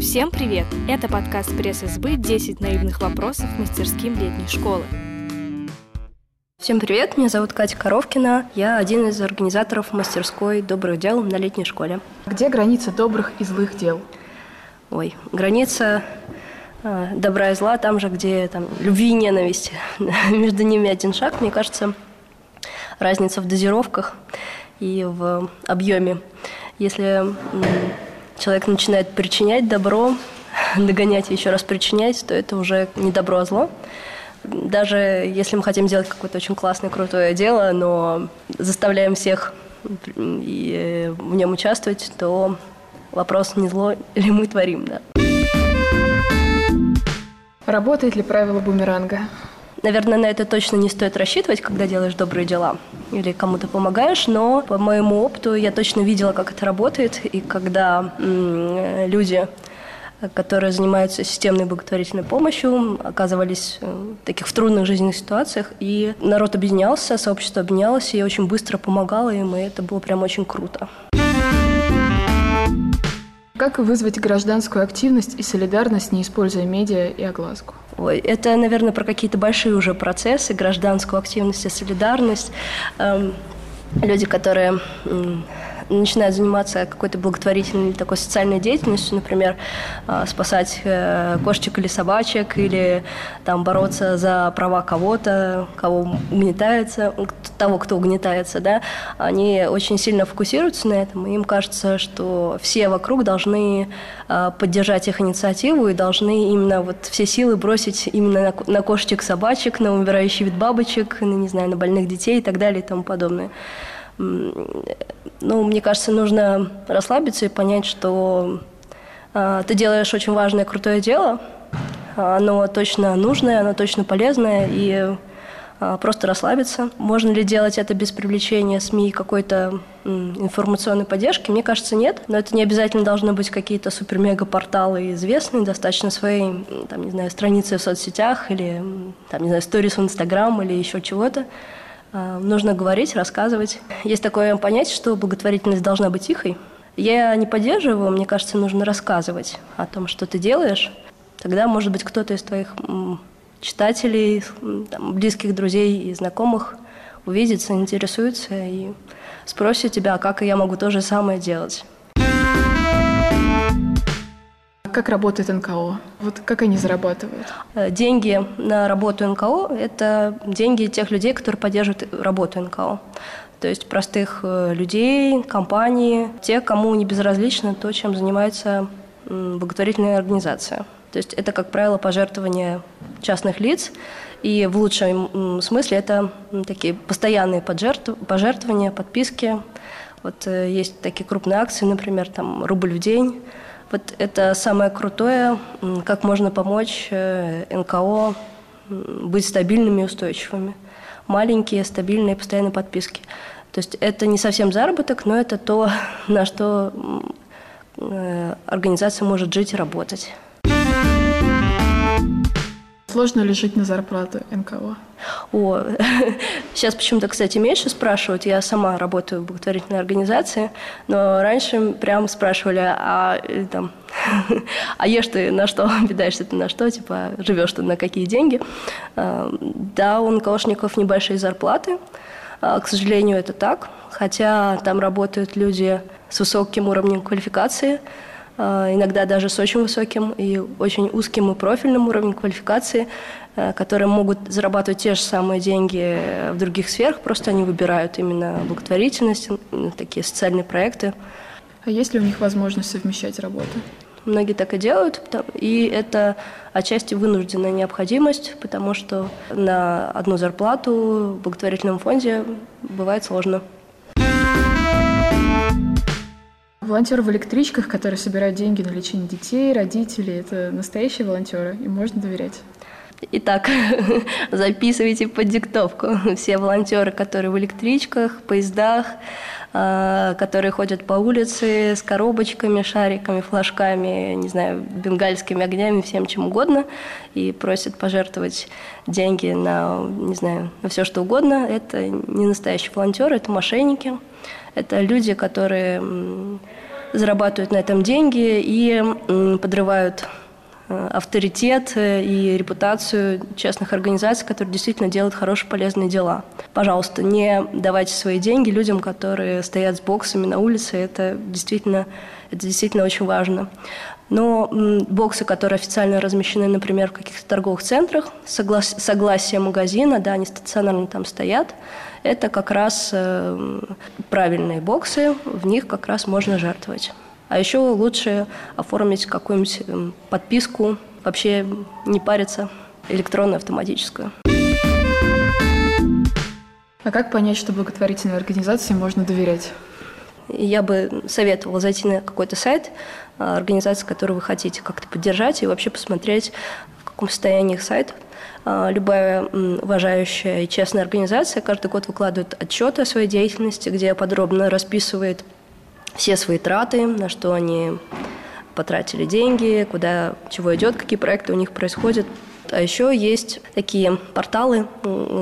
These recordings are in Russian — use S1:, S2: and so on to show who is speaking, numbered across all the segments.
S1: Всем привет! Это подкаст пресс-избы «10 наивных вопросов мастерским летней школы».
S2: Всем привет, меня зовут Катя Коровкина. Я один из организаторов мастерской добрых дел на летней школе.
S3: Где граница добрых и злых дел?
S2: Ой, граница э, добра и зла там же, где там, любви и ненависть. Между ними один шаг, мне кажется, разница в дозировках и в объеме. Если человек начинает причинять добро, догонять и еще раз причинять, то это уже не добро, а зло даже если мы хотим сделать какое-то очень классное, крутое дело, но заставляем всех и в нем участвовать, то вопрос не зло ли мы творим, да.
S3: Работает ли правило бумеранга?
S2: Наверное, на это точно не стоит рассчитывать, когда делаешь добрые дела или кому-то помогаешь, но по моему опыту я точно видела, как это работает, и когда м- люди которые занимаются системной благотворительной помощью, оказывались э, в таких в трудных жизненных ситуациях. И народ объединялся, сообщество объединялось, и очень быстро помогало им, и это было прям очень круто.
S3: Как вызвать гражданскую активность и солидарность, не используя медиа и огласку?
S2: Это, наверное, про какие-то большие уже процессы, гражданскую активность и солидарность. Эм, люди, которые начинают заниматься какой-то благотворительной такой социальной деятельностью, например, а, спасать э, кошечек или собачек, или там бороться за права кого-то, кого угнетается, того, кто угнетается, да, они очень сильно фокусируются на этом, и им кажется, что все вокруг должны а, поддержать их инициативу и должны именно вот все силы бросить именно на, кошечек, собачек, на умирающий вид бабочек, на, не знаю, на больных детей и так далее и тому подобное ну, мне кажется, нужно расслабиться и понять, что э, ты делаешь очень важное, крутое дело, оно точно нужное, оно точно полезное, и э, просто расслабиться. Можно ли делать это без привлечения СМИ какой-то э, информационной поддержки? Мне кажется, нет, но это не обязательно должны быть какие-то супер-мега-порталы известные, достаточно своей, там, не знаю, страницы в соцсетях или, там, не знаю, сторис в Инстаграм или еще чего-то. А, нужно говорить, рассказывать. Есть такое понятие, что благотворительность должна быть тихой. Я не поддерживаю, мне кажется, нужно рассказывать о том, что ты делаешь. Тогда, может быть, кто-то из твоих читателей, там, близких друзей и знакомых увидится, интересуется и спросит тебя, как я могу то же самое делать.
S3: Как работает НКО? Вот как они зарабатывают?
S2: Э, деньги на работу НКО – это деньги тех людей, которые поддерживают работу НКО. То есть простых э, людей, компаний, те, кому не безразлично то, чем занимается благотворительная организация. То есть это, как правило, пожертвования частных лиц, и в лучшем смысле это такие постоянные пожертвования, подписки. Вот э, есть такие крупные акции, например, там рубль в день – вот это самое крутое, как можно помочь э, НКО быть стабильными и устойчивыми. Маленькие, стабильные, постоянные подписки. То есть это не совсем заработок, но это то, на что э, организация может жить и работать.
S3: Сложно ли жить на зарплату НКО?
S2: О, сейчас почему-то, кстати, меньше спрашивают. Я сама работаю в благотворительной организации, но раньше прям спрашивали, а э, там, а ешь ты на что, питаешься ты на что, типа живешь ты на какие деньги. А, да, у НКОшников небольшие зарплаты, а, к сожалению, это так, хотя там работают люди с высоким уровнем квалификации, иногда даже с очень высоким и очень узким и профильным уровнем квалификации, а, которые могут зарабатывать те же самые деньги в других сферах, просто они выбирают именно благотворительность, такие социальные проекты.
S3: А есть ли у них возможность совмещать работу?
S2: Многие так и делают, и это отчасти вынужденная необходимость, потому что на одну зарплату в благотворительном фонде бывает сложно.
S3: Волонтеры в электричках, которые собирают деньги на лечение детей, родителей, это настоящие волонтеры, им можно доверять?
S2: Итак, записывайте под диктовку. Все волонтеры, которые в электричках, поездах, а, которые ходят по улице с коробочками, шариками, флажками, не знаю, бенгальскими огнями, всем чем угодно, и просят пожертвовать деньги на, не знаю, на все что угодно. Это не настоящие волонтеры, это мошенники. Это люди, которые зарабатывают на этом деньги и подрывают авторитет э, и репутацию частных организаций, которые действительно делают хорошие, полезные дела. Пожалуйста, не давайте свои деньги людям, которые стоят с боксами на улице. Это действительно, это действительно очень важно. Но боксы, которые официально размещены, например, в каких-то торговых центрах, соглас, согласие магазина, да, они стационарно там стоят, это как раз э, правильные боксы, в них как раз можно жертвовать. А еще лучше оформить какую-нибудь эм, подписку, вообще не париться, электронную, автоматическую.
S3: А как понять, что благотворительной организации можно доверять?
S2: Я бы советовала зайти на какой-то сайт а, организации, которую вы хотите как-то поддержать, и вообще посмотреть, в каком состоянии их сайт. А, любая уважающая и честная организация каждый год выкладывает отчеты о своей деятельности, где подробно расписывает все свои траты, на что они потратили деньги, куда, чего идет, какие проекты у них происходят. А еще есть такие порталы,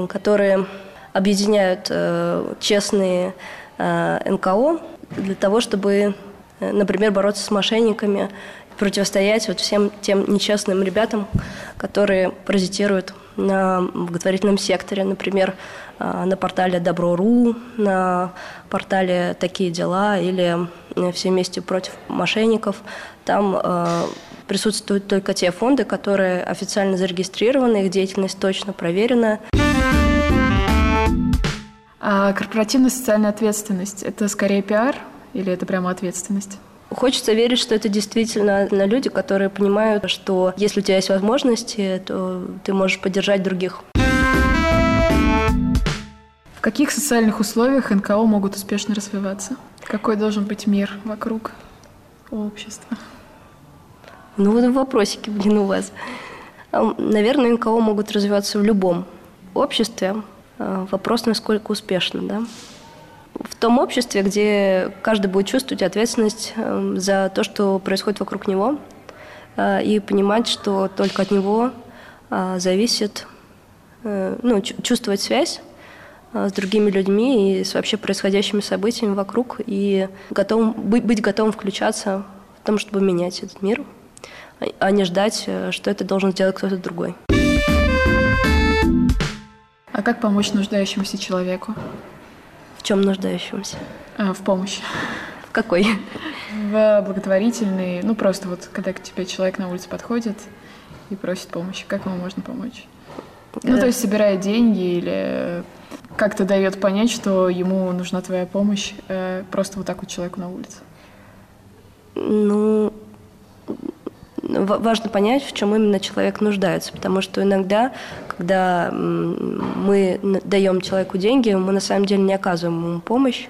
S2: которые объединяют э, честные э, НКО для того, чтобы, э, например, бороться с мошенниками, противостоять вот всем тем нечестным ребятам, которые паразитируют на благотворительном секторе, например, а, на портале Добро.ру, на портале «Такие дела» или э, «Все вместе против мошенников». Там э, присутствуют только те фонды, которые официально зарегистрированы, их деятельность точно проверена.
S3: А корпоративная социальная ответственность – это скорее пиар или это прямо ответственность?
S2: Хочется верить, что это действительно люди, которые понимают, что если у тебя есть возможности, то ты можешь поддержать других.
S3: В каких социальных условиях НКО могут успешно развиваться? Какой должен быть мир вокруг общества?
S2: Ну вот вопросики, блин, у вас. Наверное, НКО могут развиваться в любом обществе. А, вопрос, насколько успешно, да? В том обществе, где каждый будет чувствовать ответственность эм, за то, что происходит вокруг него, э, и понимать, что только от него э, зависит, э, ну, чувствовать связь с другими людьми и с вообще происходящими событиями вокруг, и готовым, быть, готовым включаться в том, чтобы менять этот мир, а не ждать, что это должен сделать кто-то другой.
S3: А как помочь нуждающемуся человеку?
S2: Чем нуждающемуся?
S3: А, в помощи.
S2: В какой?
S3: В благотворительной, ну просто вот когда к тебе человек на улице подходит и просит помощи, как ему можно помочь? Ну, то есть собирая деньги или как-то дает понять, что ему нужна твоя помощь э, просто вот так вот человеку на улице?
S2: Ну, важно понять, в чем именно человек нуждается, потому что иногда, когда мы даем человеку деньги, мы на самом деле не оказываем ему помощь,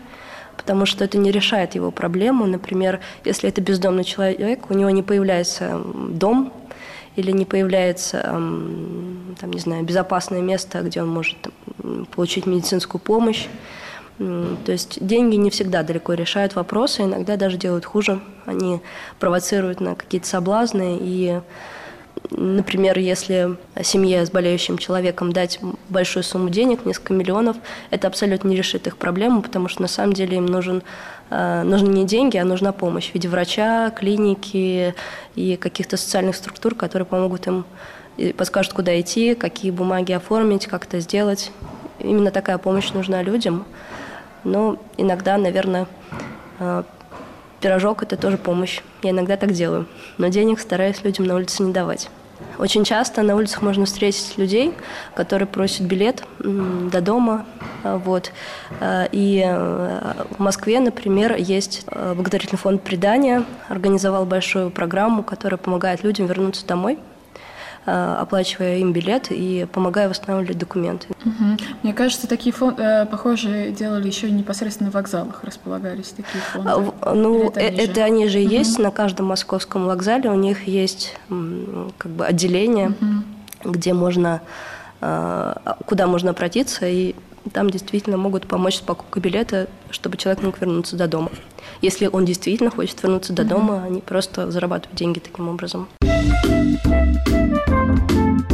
S2: потому что это не решает его проблему. Например, если это бездомный человек, у него не появляется дом или не появляется, там, не знаю, безопасное место, где он может получить медицинскую помощь, то есть деньги не всегда далеко решают вопросы, иногда даже делают хуже. Они провоцируют на какие-то соблазны и Например, если семье с болеющим человеком дать большую сумму денег, несколько миллионов, это абсолютно не решит их проблему, потому что на самом деле им нужен, э, нужны не деньги, а нужна помощь в виде врача, клиники и каких-то социальных структур, которые помогут им и подскажут, куда идти, какие бумаги оформить, как это сделать. Именно такая помощь нужна людям. Но иногда, наверное, э, пирожок – это тоже помощь. Я иногда так делаю. Но денег стараюсь людям на улице не давать. Очень часто на улицах можно встретить людей, которые просят билет до дома. Э, вот. Э, и в Москве, например, есть благотворительный фонд «Предания», организовал большую программу, которая помогает людям вернуться домой – Э, оплачивая им билет и помогая восстанавливать документы.
S3: Угу. Мне кажется, такие фонды, э, похожие делали еще непосредственно в вокзалах, располагались такие фонды.
S2: А, ну, это они, это же? они же угу. есть на каждом московском вокзале, у них есть как бы отделение, угу. где можно, э, куда можно обратиться и там действительно могут помочь с покупкой билета, чтобы человек мог вернуться до дома. Если он действительно хочет вернуться до дома, они просто зарабатывают деньги таким образом. Thank you.